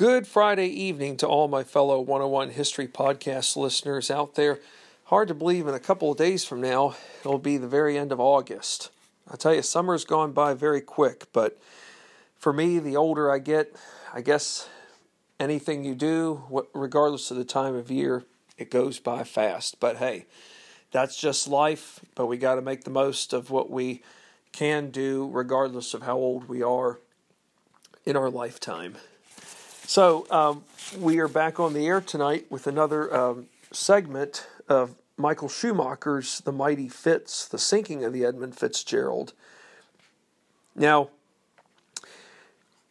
Good Friday evening to all my fellow 101 History Podcast listeners out there. Hard to believe in a couple of days from now, it'll be the very end of August. I tell you, summer's gone by very quick, but for me, the older I get, I guess anything you do, regardless of the time of year, it goes by fast. But hey, that's just life, but we got to make the most of what we can do, regardless of how old we are in our lifetime. So um, we are back on the air tonight with another um, segment of Michael Schumacher's The Mighty Fitz, The Sinking of the Edmund Fitzgerald. Now,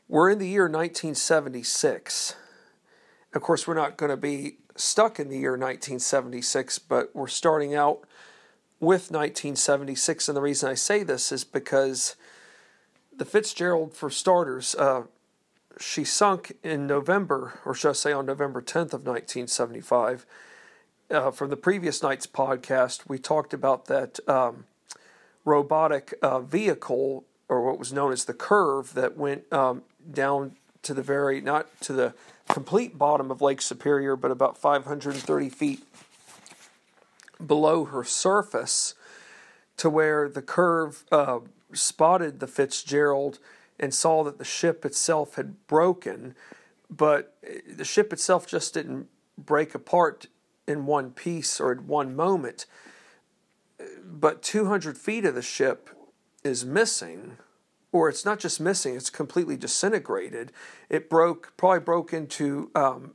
we're in the year 1976. Of course, we're not going to be stuck in the year 1976, but we're starting out with 1976. And the reason I say this is because the Fitzgerald, for starters, uh, she sunk in November, or should I say on November 10th of 1975. Uh, from the previous night's podcast, we talked about that um, robotic uh, vehicle, or what was known as the CURV, that went um, down to the very, not to the complete bottom of Lake Superior, but about 530 feet below her surface, to where the CURV uh, spotted the Fitzgerald and saw that the ship itself had broken, but the ship itself just didn't break apart in one piece or at one moment. But 200 feet of the ship is missing, or it's not just missing, it's completely disintegrated. It broke, probably broke into um,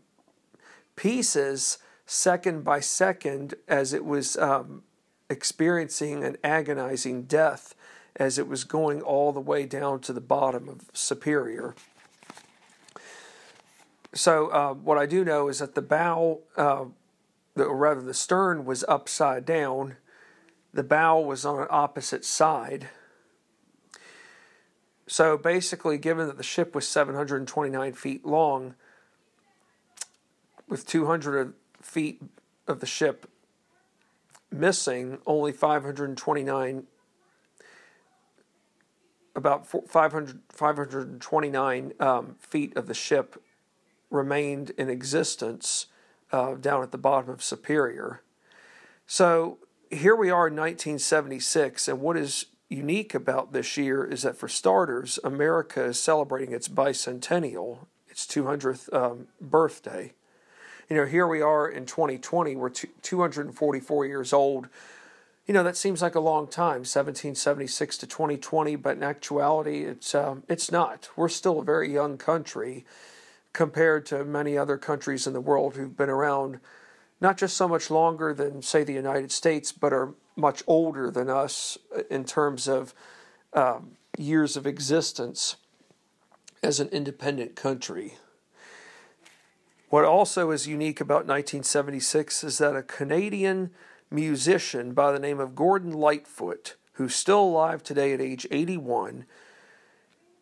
pieces second by second as it was um, experiencing an agonizing death as it was going all the way down to the bottom of Superior. So, uh, what I do know is that the bow, uh, the, or rather the stern, was upside down. The bow was on an opposite side. So, basically, given that the ship was 729 feet long, with 200 feet of the ship missing, only 529 about 500, 529 um, feet of the ship remained in existence uh, down at the bottom of Superior. So here we are in 1976, and what is unique about this year is that, for starters, America is celebrating its bicentennial, its 200th um, birthday. You know, here we are in 2020, we're 244 years old you know that seems like a long time 1776 to 2020 but in actuality it's um, it's not. We're still a very young country compared to many other countries in the world who've been around not just so much longer than say the united states but are much older than us in terms of um, years of existence as an independent country. What also is unique about 1976 is that a canadian musician by the name of Gordon Lightfoot, who's still alive today at age 81.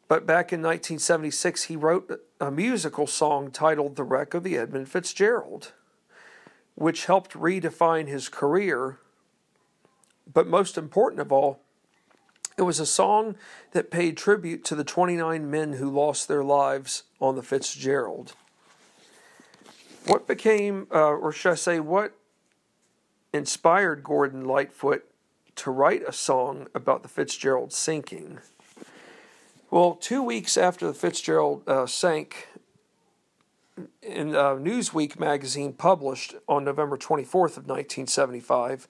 But back in 1976, he wrote a musical song titled The Wreck of the Edmund Fitzgerald, which helped redefine his career. But most important of all, it was a song that paid tribute to the 29 men who lost their lives on the Fitzgerald. What became, uh, or should I say, what inspired Gordon Lightfoot to write a song about the Fitzgerald sinking. Well, two weeks after the Fitzgerald uh, sank, in uh, Newsweek magazine published on November 24th of 1975,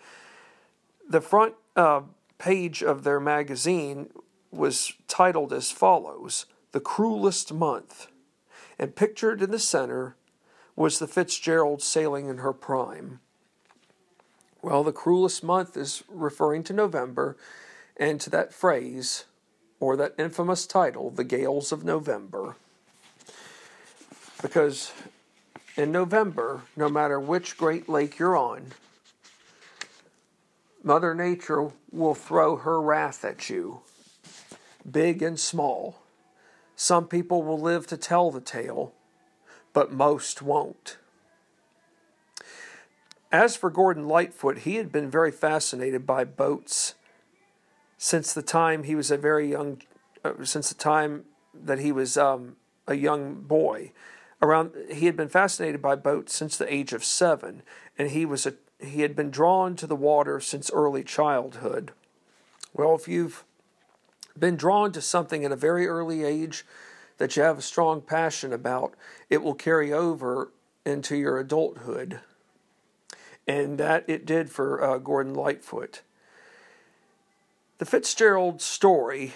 the front uh, page of their magazine was titled as follows The Cruelest Month. And pictured in the center was the Fitzgerald sailing in her prime. Well, the cruelest month is referring to November and to that phrase or that infamous title, The Gales of November. Because in November, no matter which Great Lake you're on, Mother Nature will throw her wrath at you, big and small. Some people will live to tell the tale, but most won't. As for Gordon Lightfoot, he had been very fascinated by boats since the time he was a very young, uh, since the time that he was um, a young boy. around he had been fascinated by boats since the age of 7 and he was a he had been drawn to the water since early childhood. Well, if you've been drawn to something at a very early age that you have a strong passion about, it will carry over into your adulthood. And that it did for uh, Gordon Lightfoot. The Fitzgerald story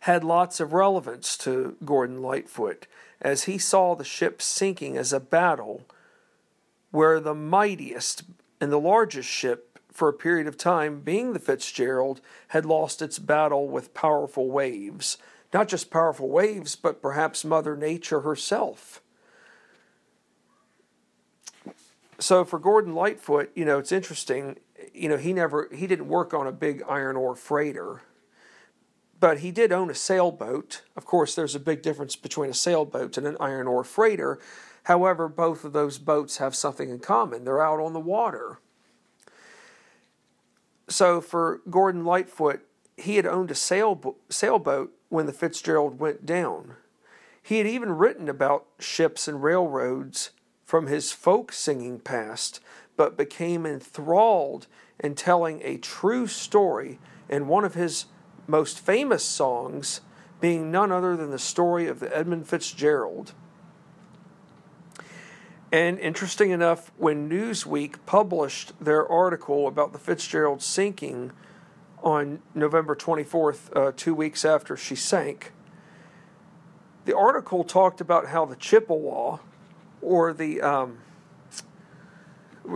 had lots of relevance to Gordon Lightfoot as he saw the ship sinking as a battle where the mightiest and the largest ship for a period of time, being the Fitzgerald, had lost its battle with powerful waves. Not just powerful waves, but perhaps Mother Nature herself. So for Gordon Lightfoot, you know, it's interesting, you know, he never he didn't work on a big iron ore freighter but he did own a sailboat. Of course, there's a big difference between a sailboat and an iron ore freighter. However, both of those boats have something in common they're out on the water. So, for Gordon Lightfoot, he had owned a sailbo- sailboat when the Fitzgerald went down. He had even written about ships and railroads from his folk singing past, but became enthralled in telling a true story in one of his most famous songs being none other than the story of the Edmund Fitzgerald. And interesting enough, when Newsweek published their article about the Fitzgerald sinking on November 24th, uh, two weeks after she sank, the article talked about how the Chippewa, or the um,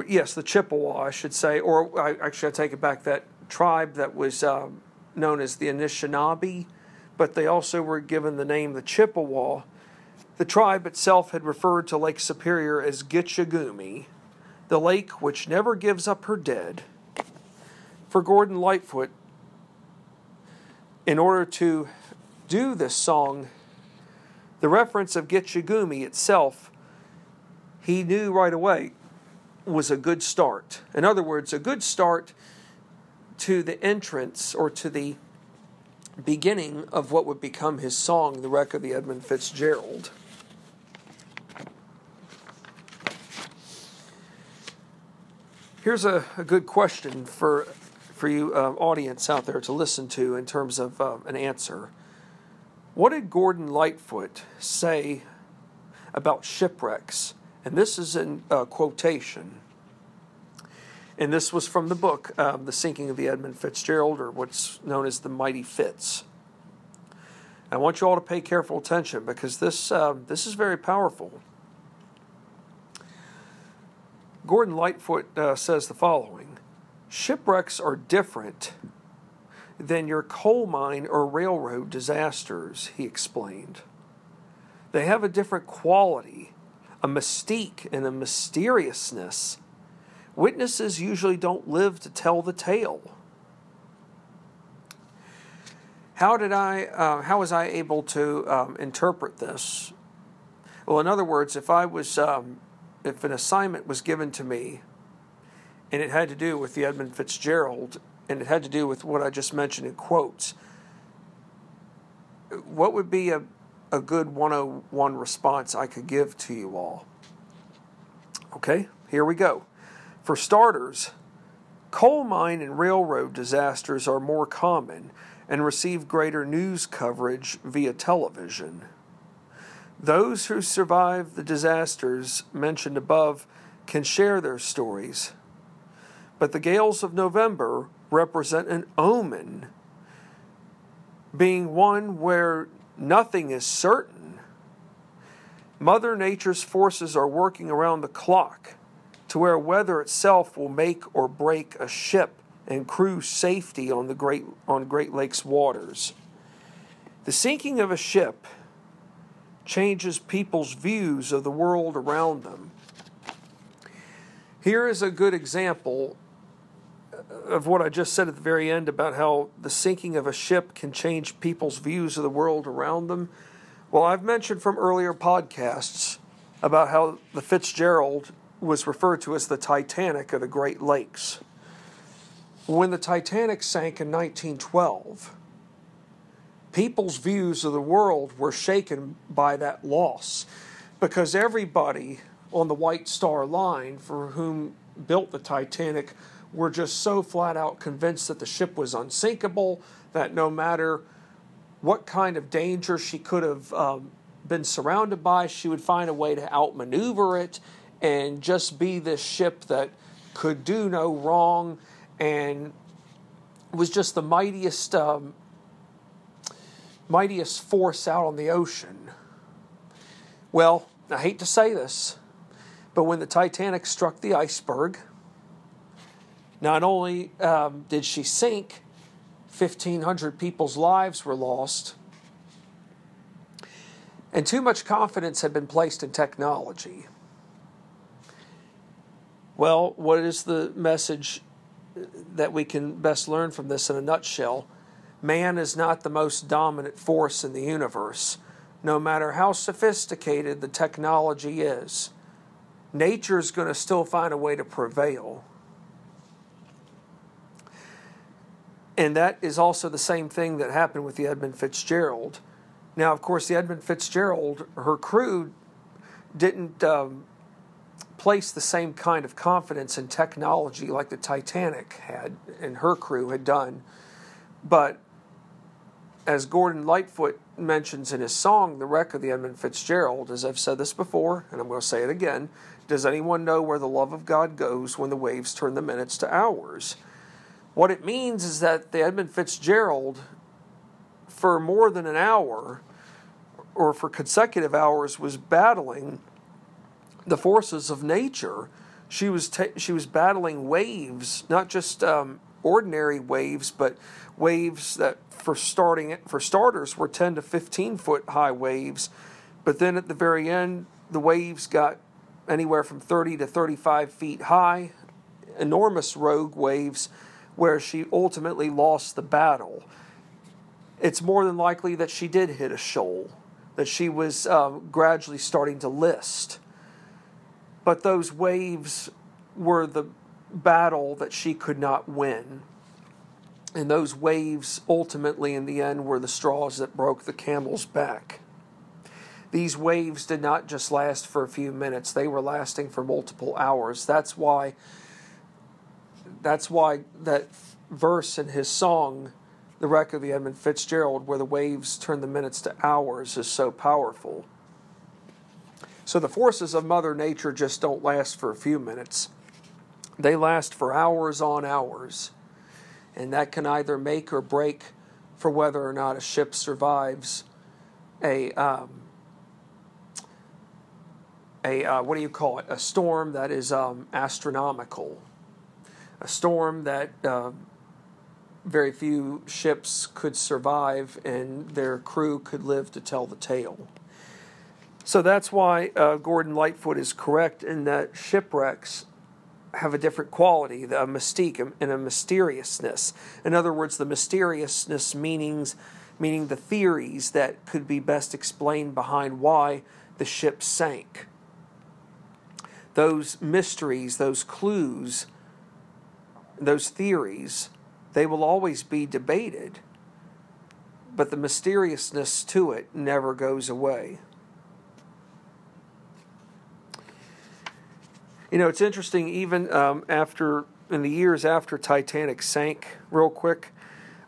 yes, the Chippewa, I should say, or I, actually I take it back, that tribe that was um, known as the Anishinaabe, but they also were given the name the Chippewa. The tribe itself had referred to Lake Superior as Gitche Gumee, the lake which never gives up her dead. For Gordon Lightfoot, in order to do this song, the reference of Gitche Gumee itself, he knew right away was a good start. In other words, a good start to the entrance or to the beginning of what would become his song, The Wreck of the Edmund Fitzgerald. Here's a, a good question for, for you, uh, audience out there, to listen to in terms of uh, an answer. What did Gordon Lightfoot say about shipwrecks? And this is in uh, quotation. And this was from the book, um, The Sinking of the Edmund Fitzgerald, or what's known as the Mighty Fitz. I want you all to pay careful attention because this, uh, this is very powerful. Gordon Lightfoot uh, says the following Shipwrecks are different than your coal mine or railroad disasters, he explained. They have a different quality, a mystique, and a mysteriousness Witnesses usually don't live to tell the tale. How did I? Uh, how was I able to um, interpret this? Well, in other words, if I was, um, if an assignment was given to me, and it had to do with the Edmund Fitzgerald, and it had to do with what I just mentioned in quotes, what would be a, a good 101 response I could give to you all? Okay, here we go. For starters, coal mine and railroad disasters are more common and receive greater news coverage via television. Those who survive the disasters mentioned above can share their stories, but the gales of November represent an omen, being one where nothing is certain. Mother Nature's forces are working around the clock to where weather itself will make or break a ship and crew safety on the Great on Great Lakes waters. The sinking of a ship changes people's views of the world around them. Here is a good example of what I just said at the very end about how the sinking of a ship can change people's views of the world around them. Well, I've mentioned from earlier podcasts about how the Fitzgerald was referred to as the Titanic of the Great Lakes. When the Titanic sank in 1912, people's views of the world were shaken by that loss because everybody on the White Star Line for whom built the Titanic were just so flat out convinced that the ship was unsinkable, that no matter what kind of danger she could have um, been surrounded by, she would find a way to outmaneuver it and just be this ship that could do no wrong and was just the mightiest um, mightiest force out on the ocean. Well, I hate to say this, but when the Titanic struck the iceberg, not only um, did she sink, 1,500 people's lives were lost, and too much confidence had been placed in technology. Well, what is the message that we can best learn from this in a nutshell? Man is not the most dominant force in the universe, no matter how sophisticated the technology is. Nature is going to still find a way to prevail. And that is also the same thing that happened with the Edmund Fitzgerald. Now, of course, the Edmund Fitzgerald, her crew didn't um, place the same kind of confidence in technology like the Titanic had and her crew had done. But as Gordon Lightfoot mentions in his song, The Wreck of the Edmund Fitzgerald, as I've said this before, and I'm going to say it again, does anyone know where the love of God goes when the waves turn the minutes to hours? What it means is that the Edmund Fitzgerald, for more than an hour, or for consecutive hours, was battling the forces of nature. She was ta- she was battling waves, not just um, ordinary waves, but waves that for starting for starters were 10 to 15 foot high waves. But then at the very end, the waves got anywhere from 30 to 35 feet high, enormous rogue waves, where she ultimately lost the battle. It's more than likely that she did hit a shoal, that she was um, gradually starting to list but those waves were the battle that she could not win. And those waves ultimately, in the end, were the straws that broke the camel's back. These waves did not just last for a few minutes, they were lasting for multiple hours. That's why that's why that verse in his song, The Wreck of the Edmund Fitzgerald, where the waves turn the minutes to hours, is so powerful. So the forces of Mother Nature just don't last for a few minutes, they last for hours on hours. And that can either make or break for whether or not a ship survives a. Um, a uh, what do you call it? A storm that is um, astronomical, a storm that uh, very few ships could survive, and their crew could live to tell the tale. So that's why uh, Gordon Lightfoot is correct in that shipwrecks have a different quality, a mystique and a mysteriousness. In other words, the mysteriousness meanings, meaning the theories that could be best explained behind why the ship sank. Those mysteries, those clues, those theories, they will always be debated, but the mysteriousness to it never goes away. You know, it's interesting, even um, after, in the years after Titanic sank, real quick,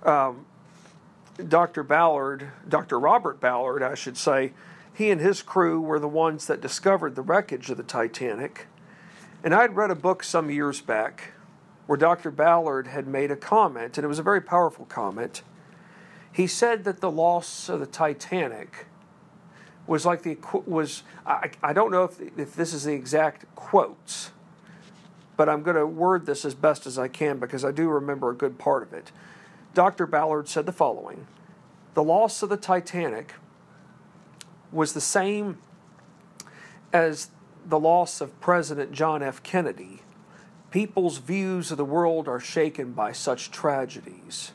um, Dr. Ballard, Dr. Robert Ballard, I should say, he and his crew were the ones that discovered the wreckage of the Titanic. And I'd read a book some years back where Dr. Ballard had made a comment, and it was a very powerful comment. He said that the loss of the Titanic was like the was I, I don't know if if this is the exact quotes, but I'm going to word this as best as I can because I do remember a good part of it. Dr. Ballard said the following: "The loss of the Titanic was the same as the loss of President John F. Kennedy. People's views of the world are shaken by such tragedies."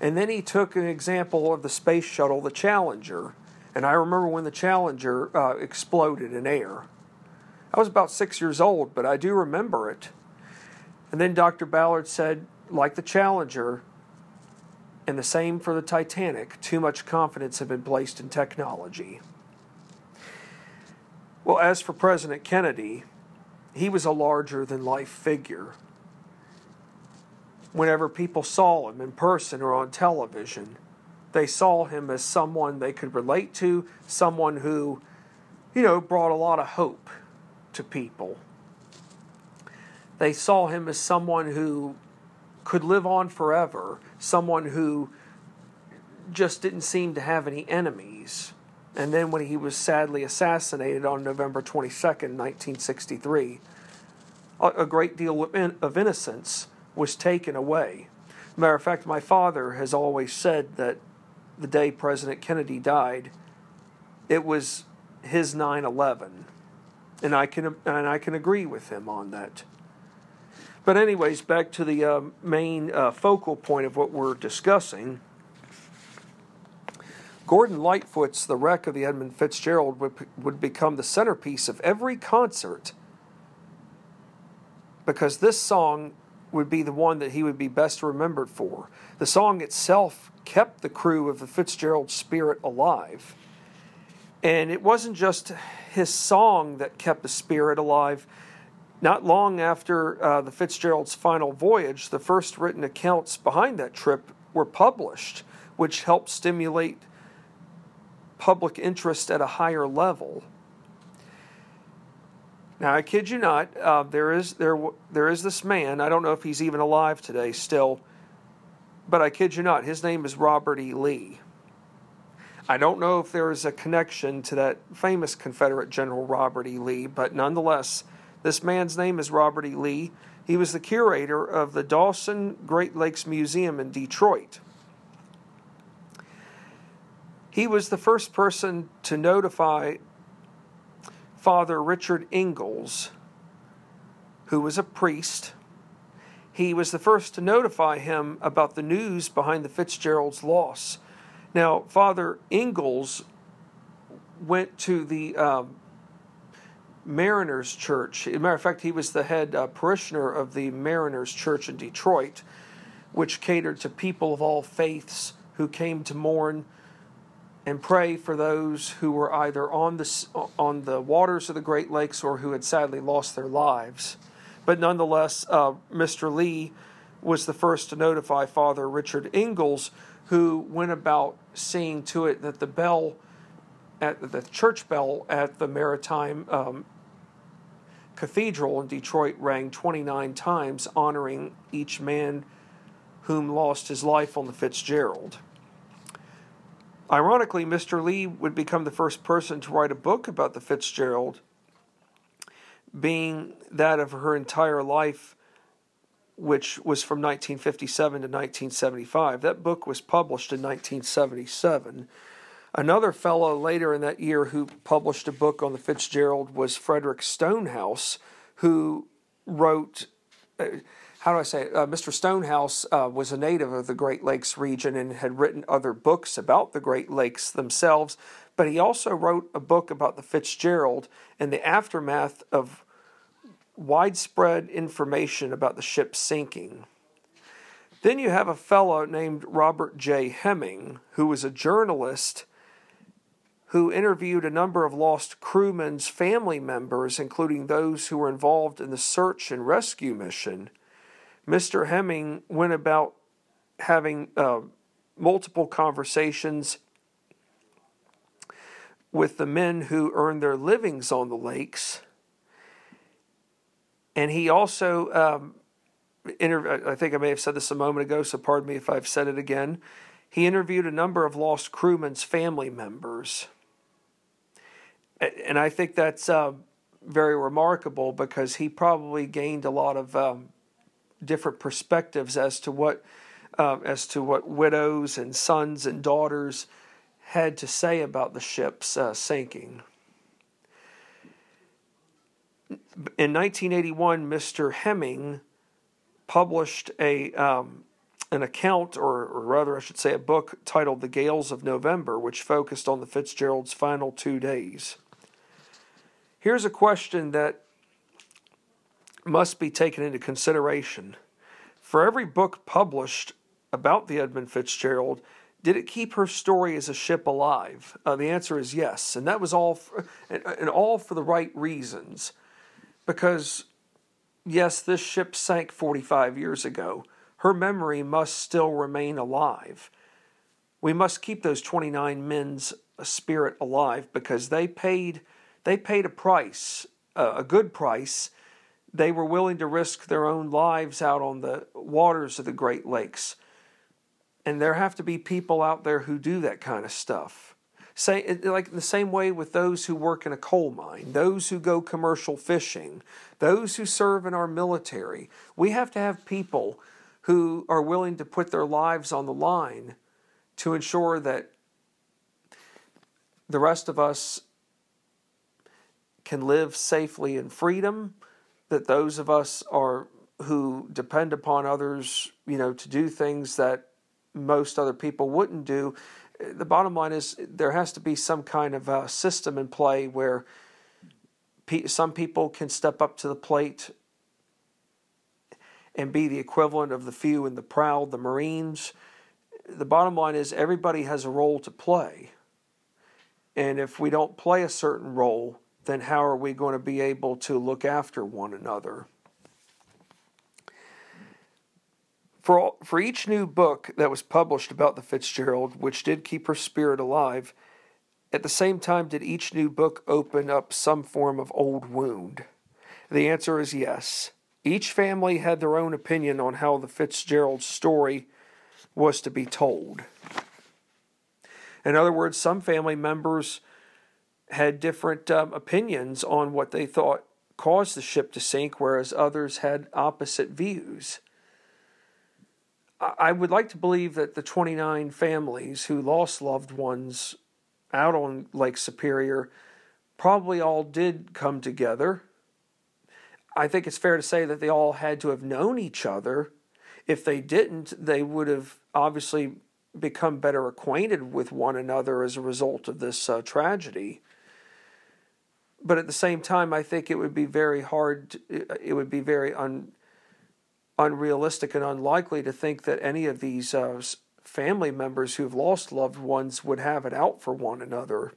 And then he took an example of the space shuttle, the Challenger. And I remember when the Challenger uh, exploded in air. I was about six years old, but I do remember it. And then Dr. Ballard said, like the Challenger, And the same for the Titanic. Too much confidence had been placed in technology. Well, as for President Kennedy, he was a larger than life figure. Whenever people saw him in person or on television, they saw him as someone they could relate to, someone who, you know, brought a lot of hope to people. They saw him as someone who could live on forever, someone who just didn't seem to have any enemies. And then when he was sadly assassinated on November 22nd, 1963, a, great deal of innocence was taken away. Matter of fact, my father has always said that the day President Kennedy died, it was his 9/11, and I can and I can agree with him on that. But anyways, back to the uh, main uh, focal point of what we're discussing. Gordon Lightfoot's "The Wreck of the Edmund Fitzgerald" would would become the centerpiece of every concert because this song would be the one that he would be best remembered for. The song itself kept the crew of the Fitzgerald spirit alive. And it wasn't just his song that kept the spirit alive. Not long after uh, the Fitzgerald's final voyage, the first written accounts behind that trip were published, which helped stimulate public interest at a higher level. Now, I kid you not, uh, there is there there is this man. I don't know if he's even alive today still, but I kid you not, his name is Robert E. Lee. I don't know if there is a connection to that famous Confederate General Robert E. Lee, but nonetheless, this man's name is Robert E. Lee. He was the curator of the Dossin Great Lakes Museum in Detroit. He was the first person to notify Father Richard Ingalls, who was a priest. He was the first to notify him about the news behind the Fitzgerald's loss. Now, Father Ingalls went to the um, Mariners Church. As a matter of fact, he was the head uh, parishioner of the Mariners Church in Detroit, which catered to people of all faiths who came to mourn and pray for those who were either on the, on the waters of the Great Lakes or who had sadly lost their lives. But nonetheless, uh, Mr. Lee was the first to notify Father Richard Ingalls, who went about seeing to it that the bell at the church bell at the Maritime um, Cathedral in Detroit rang 29 times, honoring each man whom lost his life on the Fitzgerald. Ironically, Mr. Lee would become the first person to write a book about the Fitzgerald, being that of her entire life, which was from 1957 to 1975. That book was published in 1977. Another fellow later in that year who published a book on the Fitzgerald was Frederick Stonehouse, who wrote. Uh, how do I say? Uh, Mr. Stonehouse uh, was a native of the Great Lakes region and had written other books about the Great Lakes themselves, but he also wrote a book about the Fitzgerald and the aftermath of widespread information about the ship sinking. Then you have a fellow named Robert J. Hemming, who was a journalist who interviewed a number of lost crewmen's family members, including those who were involved in the search and rescue mission. Mr. Hemming went about having uh, multiple conversations with the men who earned their livings on the lakes. And he also, um, inter- I think I may have said this a moment ago, so pardon me if I've said it again. He interviewed a number of lost crewmen's family members. And I think that's uh, very remarkable because he probably gained a lot of um, different perspectives as to what um, as to what widows and sons and daughters had to say about the ship's uh, sinking. In 1981, Mr. Hemming published a um, an account, or, or rather, I should say, a book titled "The Gales of November," which focused on the Fitzgerald's final two days. Here's a question that must be taken into consideration. For every book published about the Edmund Fitzgerald, did it keep her story as a ship alive? Uh, the answer is yes, and that was all, for, and, and all for the right reasons. Because, yes, this ship sank 45 years ago. Her memory must still remain alive. We must keep those 29 men's spirit alive because they paid, they paid a price, uh, a good price. They were willing to risk their own lives out on the waters of the Great Lakes and there have to be people out there who do that kind of stuff. Say, like the same way with those who work in a coal mine, those who go commercial fishing, those who serve in our military. We have to have people who are willing to put their lives on the line to ensure that the rest of us can live safely in freedom, that those of us are who depend upon others, you know, to do things that most other people wouldn't do. The bottom line is there has to be some kind of a system in play where some people can step up to the plate and be the equivalent of the few and the proud, the Marines. The bottom line is everybody has a role to play. And if we don't play a certain role, then how are we going to be able to look after one another? For, for each new book that was published about the Fitzgerald, which did keep her spirit alive, at the same time did each new book open up some form of old wound? The answer is yes. Each family had their own opinion on how the Fitzgerald story was to be told. In other words, some family members had different um, opinions on what they thought caused the ship to sink, whereas others had opposite views. I would like to believe that the 29 families who lost loved ones out on Lake Superior probably all did come together. I think it's fair to say that they all had to have known each other. If they didn't, they would have obviously become better acquainted with one another as a result of this uh, tragedy. But at the same time, I think it would be very hard, it would be very un, unrealistic and unlikely to think that any of these uh, family members who've lost loved ones would have it out for one another.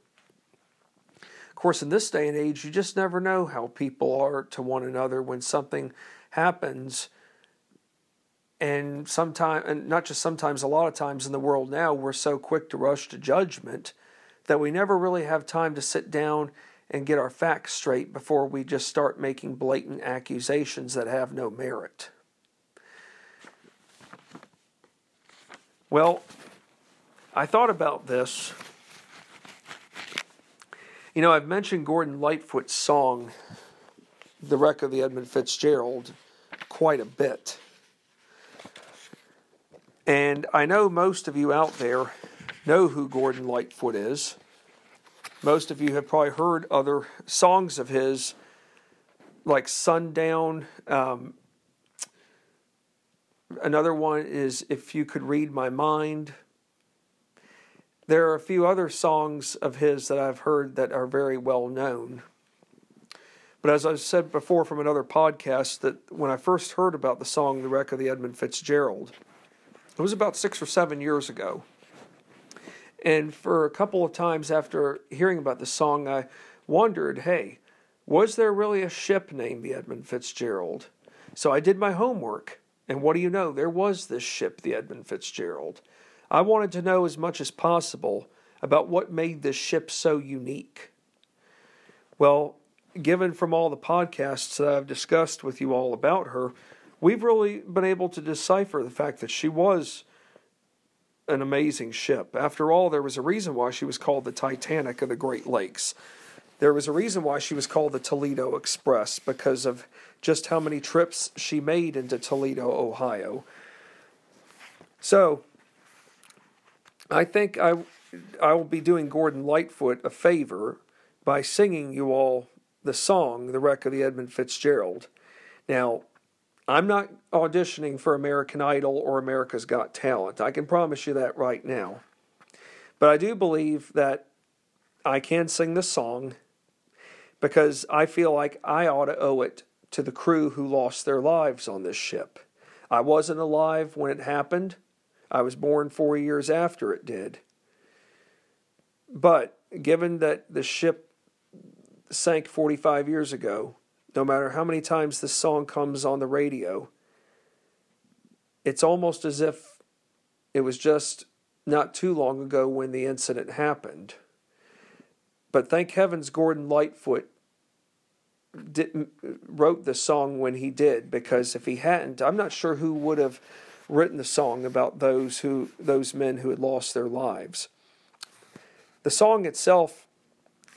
Of course, in this day and age, you just never know how people are to one another when something happens. And sometimes, and not just sometimes, a lot of times in the world now, we're so quick to rush to judgment that we never really have time to sit down and get our facts straight before we just start making blatant accusations that have no merit. Well, I thought about this. You know, I've mentioned Gordon Lightfoot's song, The Wreck of the Edmund Fitzgerald, quite a bit. And I know most of you out there know who Gordon Lightfoot is. Most of you have probably heard other songs of his, like Sundown, um, Another one is If You Could Read My Mind. There are a few other songs of his that I've heard that are very well known. But as I've said before from another podcast, that when I first heard about the song The Wreck of the Edmund Fitzgerald, it was about six or seven years ago. And for a couple of times after hearing about the song, I wondered hey, was there really a ship named the Edmund Fitzgerald? So I did my homework and what do you know? There was this ship, the Edmund Fitzgerald. I wanted to know as much as possible about what made this ship so unique. Well, given from all the podcasts that I've discussed with you all about her, we've really been able to decipher the fact that she was an amazing ship. After all, there was a reason why she was called the Titanic of the Great Lakes. There was a reason why she was called the Toledo Express because of just how many trips she made into Toledo, Ohio. So, I think I I will be doing Gordon Lightfoot a favor by singing you all the song "The Wreck of the Edmund Fitzgerald." Now, I'm not auditioning for American Idol or America's Got Talent. I can promise you that right now. But I do believe that I can sing the song because I feel like I ought to owe it to the crew who lost their lives on this ship. I wasn't alive when it happened. I was born four years after it did. But given that the ship sank 45 years ago, no matter how many times this song comes on the radio, it's almost as if it was just not too long ago when the incident happened. But thank heavens Gordon Lightfoot didn't wrote the song when he did, because if he hadn't, I'm not sure who would have written the song about those who those men who had lost their lives. The song itself,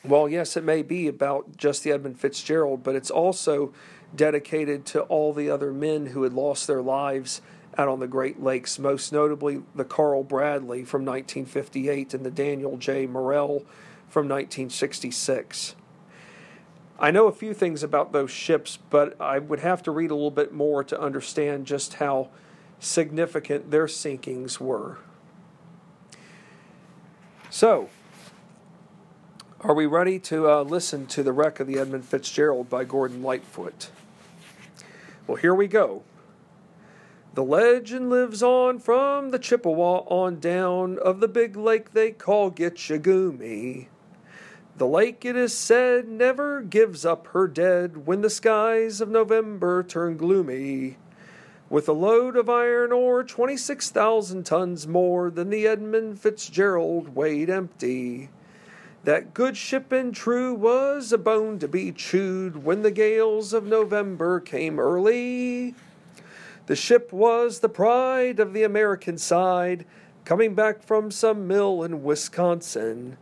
well, yes, it may be about just the Edmund Fitzgerald, but it's also dedicated to all the other men who had lost their lives out on the Great Lakes, most notably the Carl Bradley from 1958 and the Daniel J. Morrell from 1966. I know a few things about those ships, but I would have to read a little bit more to understand just how significant their sinkings were. So, are we ready to uh, listen to The Wreck of the Edmund Fitzgerald by Gordon Lightfoot? Well, here we go. The legend lives on from the Chippewa on down of the big lake they call Gitche Gumee. The lake, it is said, never gives up her dead when the skies of November turn gloomy. With a load of iron ore, 26,000 tons more than the Edmund Fitzgerald weighed empty. That good ship and true was a bone to be chewed when the gales of November came early. The ship was the pride of the American side, coming back from some mill in Wisconsin.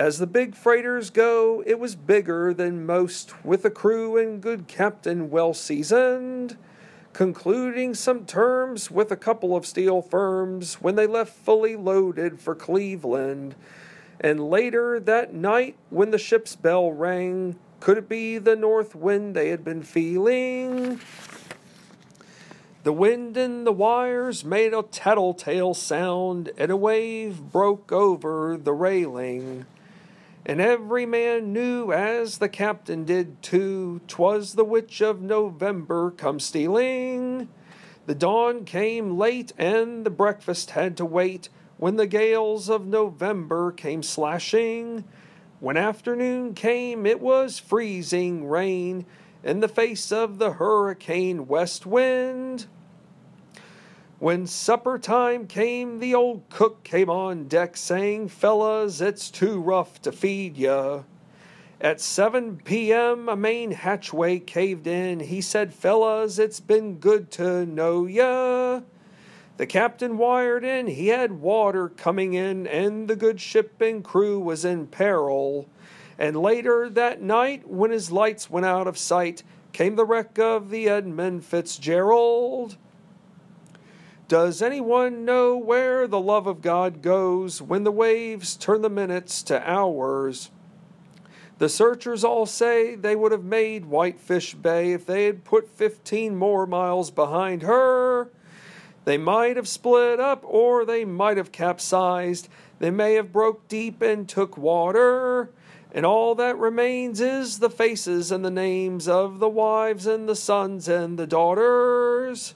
As the big freighters go, it was bigger than most, with a crew and good captain well seasoned, concluding some terms with a couple of steel firms when they left fully loaded for Cleveland. And later that night, when the ship's bell rang, could it be the north wind they had been feeling? The wind in the wires made a tattletale sound, and a wave broke over the railing. And every man knew, as the captain did too, 'twas the witch of November come stealing. The dawn came late, and the breakfast had to wait when the gales of November came slashing. When afternoon came, it was freezing rain in the face of the hurricane west wind. When supper time came, the old cook came on deck saying, Fellas, it's too rough to feed ya. At 7 p.m., a main hatchway caved in. He said, Fellas, it's been good to know ya. The captain wired in, he had water coming in, and the good ship and crew was in peril. And later that night, when his lights went out of sight, came the wreck of the Edmund Fitzgerald. Does anyone know where the love of God goes when the waves turn the minutes to hours? The searchers all say they would have made Whitefish Bay if they had put 15 more miles behind her. They might have split up or they might have capsized. They may have broke deep and took water. And all that remains is the faces and the names of the wives and the sons and the daughters.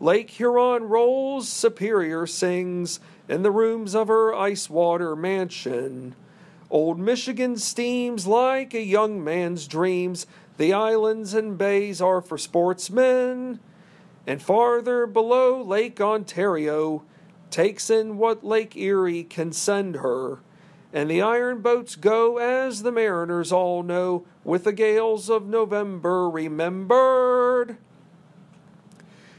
Lake Huron rolls, Superior sings in the rooms of her ice water mansion. Old Michigan steams like a young man's dreams. The islands and bays are for sportsmen. And farther below, Lake Ontario takes in what Lake Erie can send her. And the iron boats go, as the mariners all know, with the gales of November remembered.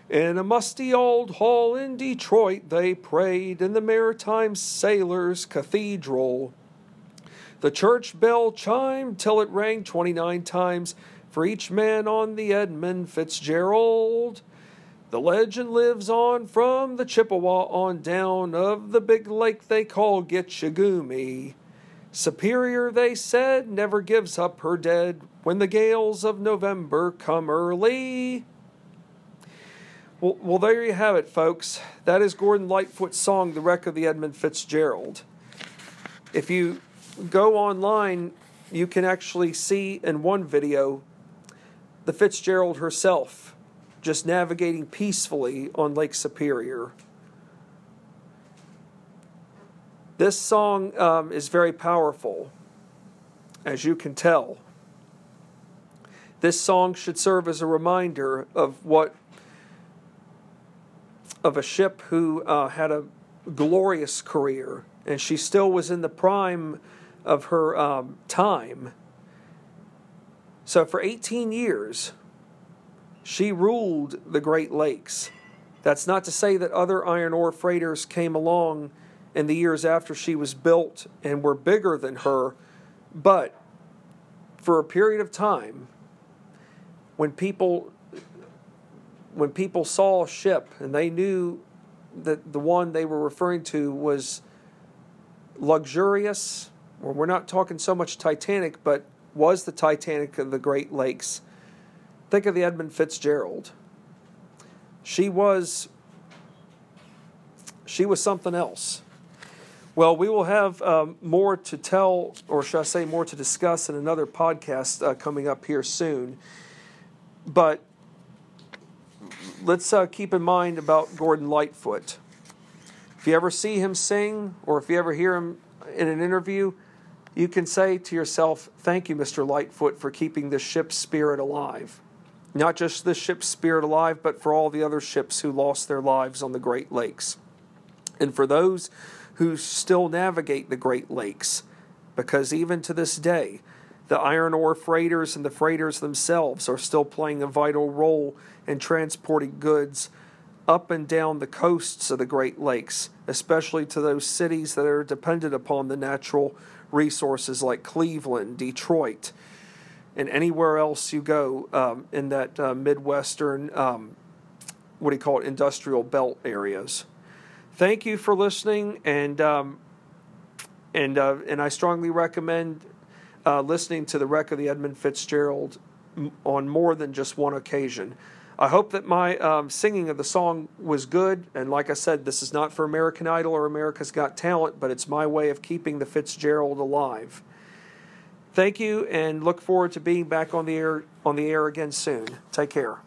In a musty old hall in Detroit, they prayed in the Maritime Sailors' Cathedral. The church bell chimed till it rang 29 times for each man on the Edmund Fitzgerald. The legend lives on from the Chippewa on down of the big lake they call Gitche Gumee. Superior, they said, never gives up her dead when the gales of November come early. Well, well, there you have it, folks. That is Gordon Lightfoot's song, The Wreck of the Edmund Fitzgerald. If you go online, you can actually see in one video the Fitzgerald herself just navigating peacefully on Lake Superior. This song um, is very powerful, as you can tell. This song should serve as a reminder of what of a ship who uh, had a glorious career, and she still was in the prime of her um, time. So for 18 years, she ruled the Great Lakes. That's not to say that other iron ore freighters came along in the years after she was built and were bigger than her, but for a period of time, when people when people saw a ship and they knew that the one they were referring to was luxurious, or we're not talking so much Titanic, but was the Titanic of the Great Lakes. Think of the Edmund Fitzgerald. She was she was something else. Well, we will have um, more to tell, or should I say, more to discuss in another podcast uh, coming up here soon. But let's uh, keep in mind about Gordon Lightfoot. If you ever see him sing, or if you ever hear him in an interview, you can say to yourself, Thank you, Mr. Lightfoot, for keeping the ship's spirit alive. Not just the ship's spirit alive, but for all the other ships who lost their lives on the Great Lakes. And for those who still navigate the Great Lakes, because even to this day, the iron ore freighters and the freighters themselves are still playing a vital role in transporting goods up and down the coasts of the Great Lakes, especially to those cities that are dependent upon the natural resources like Cleveland, Detroit, and anywhere else you go um, in that uh, Midwestern, um, what do you call it, industrial belt areas. Thank you for listening, and um, and uh, and I strongly recommend uh, listening to the wreck of the Edmund Fitzgerald on more than just one occasion. I hope that my um, singing of the song was good. And like I said, this is not for American Idol or America's Got Talent, but it's my way of keeping the Fitzgerald alive. Thank you, and look forward to being back on the air on the air again soon. Take care.